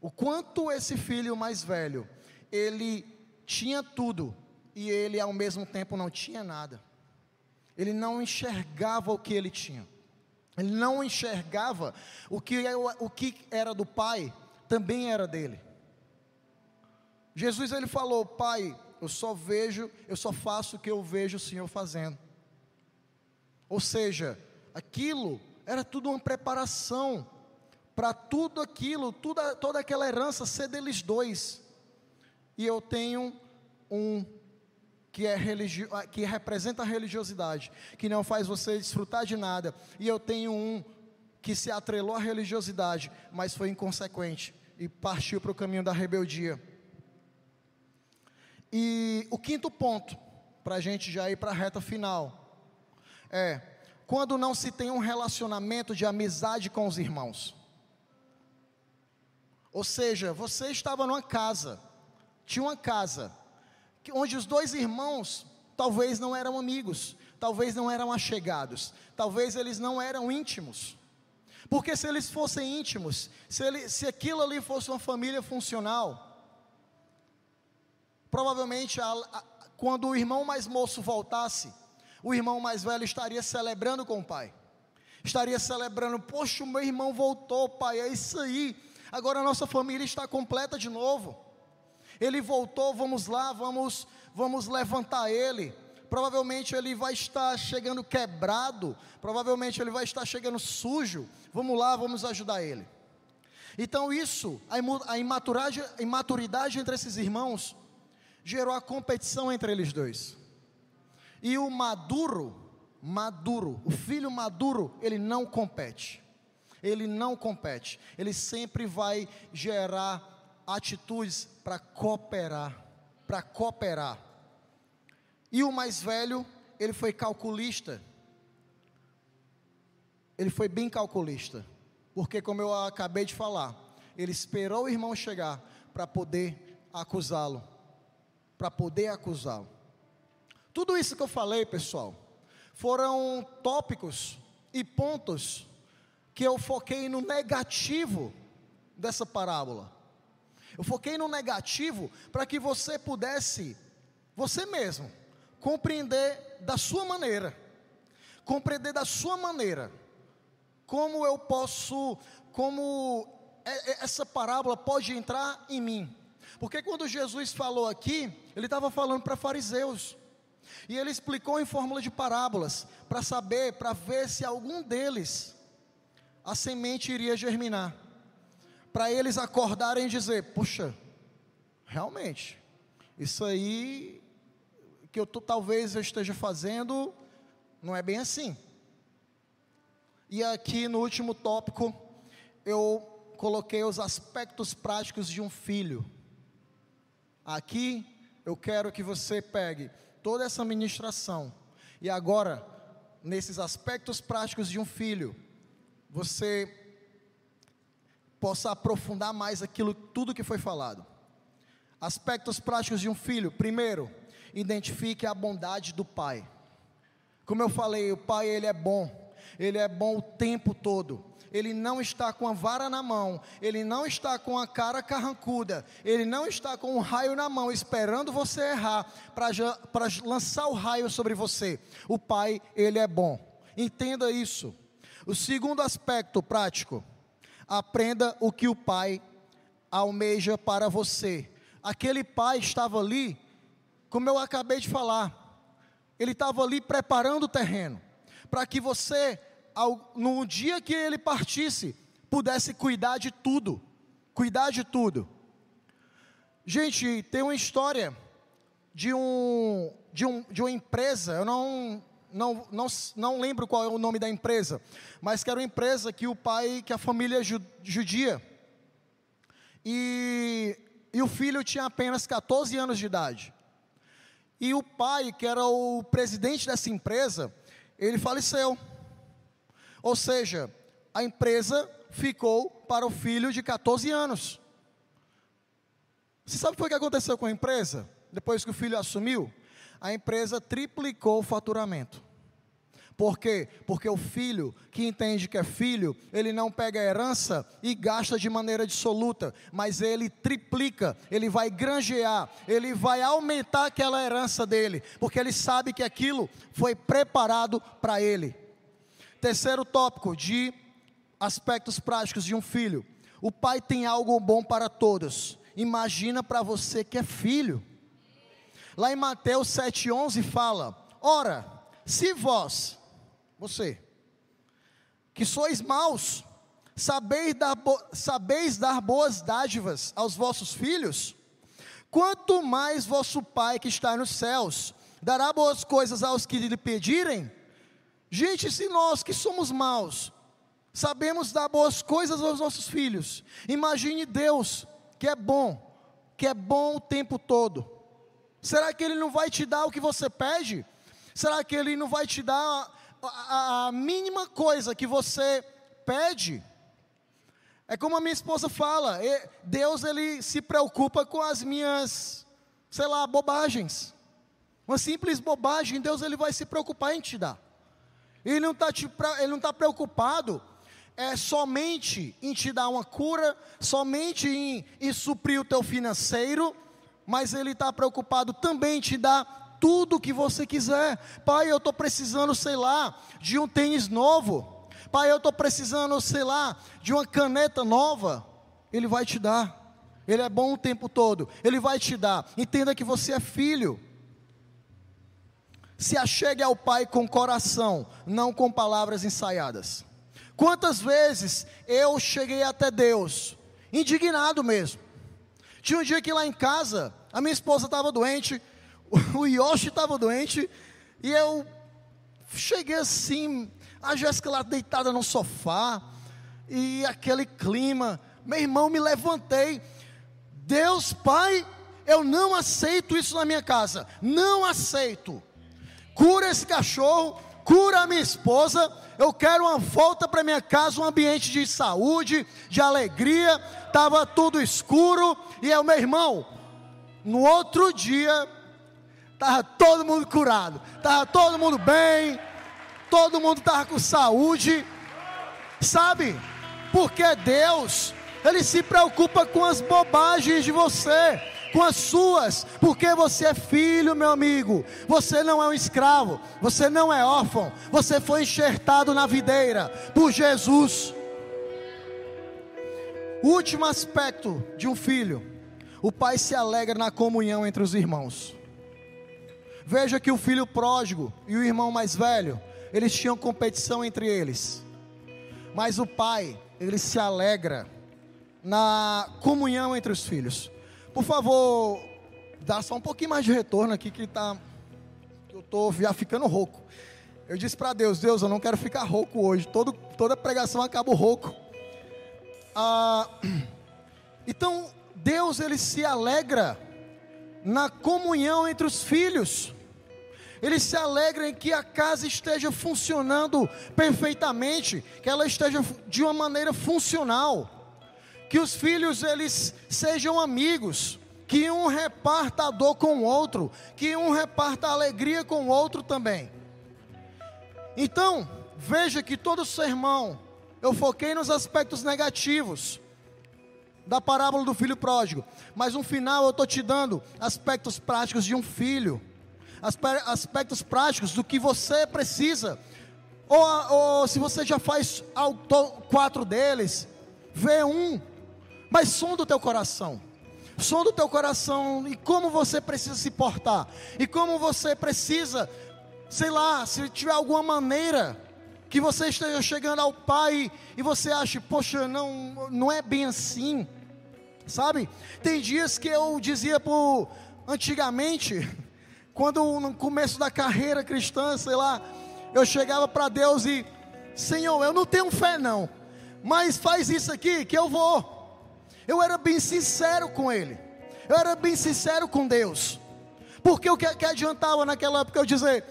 O quanto esse filho mais velho, ele tinha tudo e ele ao mesmo tempo não tinha nada. Ele não enxergava o que ele tinha. Ele não enxergava o que, é o que era do pai, também era dele. Jesus ele falou: Pai, eu só vejo, eu só faço o que eu vejo o Senhor fazendo. Ou seja, aquilo era tudo uma preparação para tudo aquilo, toda, toda aquela herança ser deles dois. E eu tenho um que, é religio, que representa a religiosidade, que não faz você desfrutar de nada. E eu tenho um que se atrelou à religiosidade, mas foi inconsequente e partiu para o caminho da rebeldia. E o quinto ponto, para a gente já ir para a reta final, é quando não se tem um relacionamento de amizade com os irmãos. Ou seja, você estava numa casa, tinha uma casa, onde os dois irmãos talvez não eram amigos, talvez não eram achegados, talvez eles não eram íntimos. Porque se eles fossem íntimos, se, ele, se aquilo ali fosse uma família funcional, provavelmente a, a, quando o irmão mais moço voltasse, o irmão mais velho estaria celebrando com o pai. Estaria celebrando, poxa, o meu irmão voltou, pai, é isso aí. Agora a nossa família está completa de novo. Ele voltou, vamos lá, vamos, vamos levantar ele. Provavelmente ele vai estar chegando quebrado, provavelmente ele vai estar chegando sujo. Vamos lá, vamos ajudar ele. Então isso, a imaturidade entre esses irmãos, gerou a competição entre eles dois. E o maduro, maduro, o filho maduro, ele não compete. Ele não compete. Ele sempre vai gerar atitudes para cooperar, para cooperar. E o mais velho, ele foi calculista. Ele foi bem calculista. Porque, como eu acabei de falar, ele esperou o irmão chegar para poder acusá-lo para poder acusá-lo. Tudo isso que eu falei, pessoal, foram tópicos e pontos que eu foquei no negativo dessa parábola. Eu foquei no negativo para que você pudesse, você mesmo, compreender da sua maneira, compreender da sua maneira, como eu posso, como essa parábola pode entrar em mim. Porque quando Jesus falou aqui, ele estava falando para fariseus. E ele explicou em fórmula de parábolas, para saber, para ver se algum deles a semente iria germinar. Para eles acordarem e dizer: puxa, realmente, isso aí que eu tô, talvez eu esteja fazendo não é bem assim. E aqui no último tópico, eu coloquei os aspectos práticos de um filho. Aqui eu quero que você pegue toda essa ministração e agora, nesses aspectos práticos de um filho, você possa aprofundar mais aquilo, tudo que foi falado. Aspectos práticos de um filho. Primeiro, identifique a bondade do pai. Como eu falei, o pai ele é bom. Ele é bom o tempo todo ele não está com a vara na mão, ele não está com a cara carrancuda, ele não está com um raio na mão, esperando você errar para lançar o raio sobre você. O Pai, ele é bom. Entenda isso. O segundo aspecto prático, aprenda o que o Pai almeja para você. Aquele pai estava ali, como eu acabei de falar, ele estava ali preparando o terreno, para que você no dia que ele partisse, pudesse cuidar de tudo. Cuidar de tudo. Gente, tem uma história de, um, de, um, de uma empresa, eu não, não, não, não lembro qual é o nome da empresa, mas que era uma empresa que o pai, que a família judia, e, e o filho tinha apenas 14 anos de idade. E o pai, que era o presidente dessa empresa, ele faleceu. Ou seja, a empresa ficou para o filho de 14 anos. Você sabe o que aconteceu com a empresa? Depois que o filho assumiu? A empresa triplicou o faturamento. Por quê? Porque o filho que entende que é filho, ele não pega a herança e gasta de maneira dissoluta, mas ele triplica, ele vai granjear, ele vai aumentar aquela herança dele, porque ele sabe que aquilo foi preparado para ele. Terceiro tópico de aspectos práticos de um filho. O pai tem algo bom para todos. Imagina para você que é filho. Lá em Mateus 7,11 fala: Ora, se vós, você, que sois maus, sabeis dar, sabeis dar boas dádivas aos vossos filhos, quanto mais vosso Pai que está nos céus dará boas coisas aos que lhe pedirem. Gente, se nós que somos maus, sabemos dar boas coisas aos nossos filhos, imagine Deus, que é bom, que é bom o tempo todo. Será que Ele não vai te dar o que você pede? Será que Ele não vai te dar a, a mínima coisa que você pede? É como a minha esposa fala, Deus ele se preocupa com as minhas, sei lá, bobagens. Uma simples bobagem, Deus ele vai se preocupar em te dar. Ele não está ele não tá preocupado é somente em te dar uma cura, somente em, em suprir o teu financeiro, mas Ele está preocupado também em te dar tudo que você quiser. Pai, eu estou precisando, sei lá, de um tênis novo. Pai, eu estou precisando, sei lá, de uma caneta nova. Ele vai te dar. Ele é bom o tempo todo. Ele vai te dar. Entenda que você é filho. Se achegue ao Pai com coração, não com palavras ensaiadas. Quantas vezes eu cheguei até Deus, indignado mesmo. Tinha um dia que lá em casa, a minha esposa estava doente, o Yoshi estava doente, e eu cheguei assim, a Jéssica lá deitada no sofá, e aquele clima, meu irmão, me levantei. Deus, Pai, eu não aceito isso na minha casa, não aceito. Cura esse cachorro, cura a minha esposa, eu quero uma volta para minha casa, um ambiente de saúde, de alegria. Estava tudo escuro e eu, meu irmão, no outro dia, estava todo mundo curado, estava todo mundo bem, todo mundo estava com saúde, sabe? Porque Deus, Ele se preocupa com as bobagens de você com as suas, porque você é filho, meu amigo. Você não é um escravo, você não é órfão, você foi enxertado na videira por Jesus. Último aspecto de um filho: o pai se alegra na comunhão entre os irmãos. Veja que o filho pródigo e o irmão mais velho, eles tinham competição entre eles. Mas o pai, ele se alegra na comunhão entre os filhos. Por favor, dá só um pouquinho mais de retorno aqui que tá eu tô já ficando rouco. Eu disse para Deus, Deus, eu não quero ficar rouco hoje. Todo, toda pregação acaba rouco. Ah, então, Deus ele se alegra na comunhão entre os filhos. Ele se alegra em que a casa esteja funcionando perfeitamente, que ela esteja de uma maneira funcional que os filhos eles sejam amigos, que um reparta a dor com o outro, que um reparta a alegria com o outro também. Então, veja que todo sermão eu foquei nos aspectos negativos da parábola do filho pródigo, mas no final eu estou te dando aspectos práticos de um filho, aspectos práticos do que você precisa, ou, ou se você já faz quatro deles, vê um mas som do teu coração. Som do teu coração e como você precisa se portar. E como você precisa, sei lá, se tiver alguma maneira que você esteja chegando ao Pai e você acha, poxa, não, não é bem assim. Sabe? Tem dias que eu dizia por antigamente, quando no começo da carreira cristã, sei lá, eu chegava para Deus e, Senhor, eu não tenho fé não, mas faz isso aqui que eu vou. Eu era bem sincero com Ele, eu era bem sincero com Deus, porque o que, que adiantava naquela época eu dizer,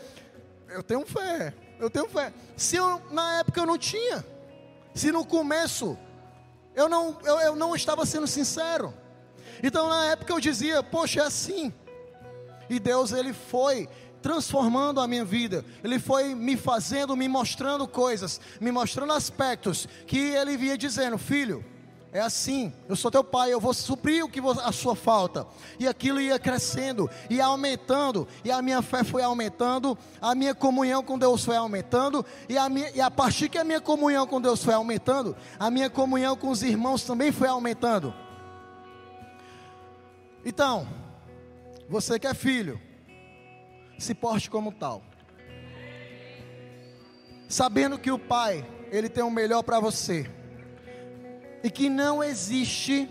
eu tenho fé, eu tenho fé. Se eu, na época eu não tinha, se no começo eu não, eu, eu não estava sendo sincero, então na época eu dizia, poxa, é assim. E Deus ele foi transformando a minha vida. Ele foi me fazendo, me mostrando coisas, me mostrando aspectos que ele via dizendo: "Filho, é assim, eu sou teu pai, eu vou suprir o que a sua falta. E aquilo ia crescendo, ia aumentando, e a minha fé foi aumentando, a minha comunhão com Deus foi aumentando, e a, minha, e a partir que a minha comunhão com Deus foi aumentando, a minha comunhão com os irmãos também foi aumentando. Então, você que é filho, se porte como tal. Sabendo que o Pai, Ele tem o melhor para você. E que não existe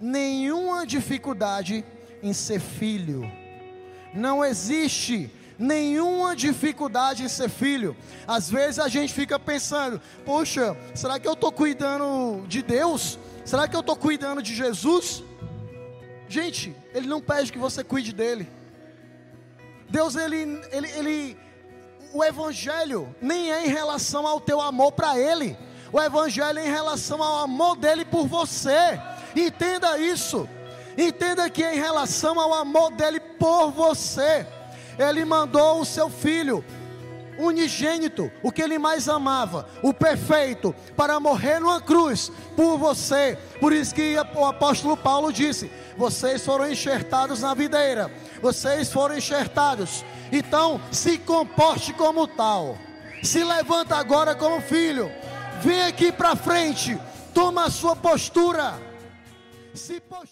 nenhuma dificuldade em ser filho. Não existe nenhuma dificuldade em ser filho. Às vezes a gente fica pensando: poxa, será que eu estou cuidando de Deus? Será que eu estou cuidando de Jesus? Gente, Ele não pede que você cuide dele. Deus, ele, ele, ele, o Evangelho nem é em relação ao teu amor para Ele. O Evangelho é em relação ao amor dele por você. Entenda isso. Entenda que é em relação ao amor dele por você. Ele mandou o seu filho unigênito, o que ele mais amava, o perfeito, para morrer numa cruz por você. Por isso que o apóstolo Paulo disse: vocês foram enxertados na videira, vocês foram enxertados. Então, se comporte como tal. Se levanta agora como filho. Vem aqui para frente. Toma a sua postura. Se postura.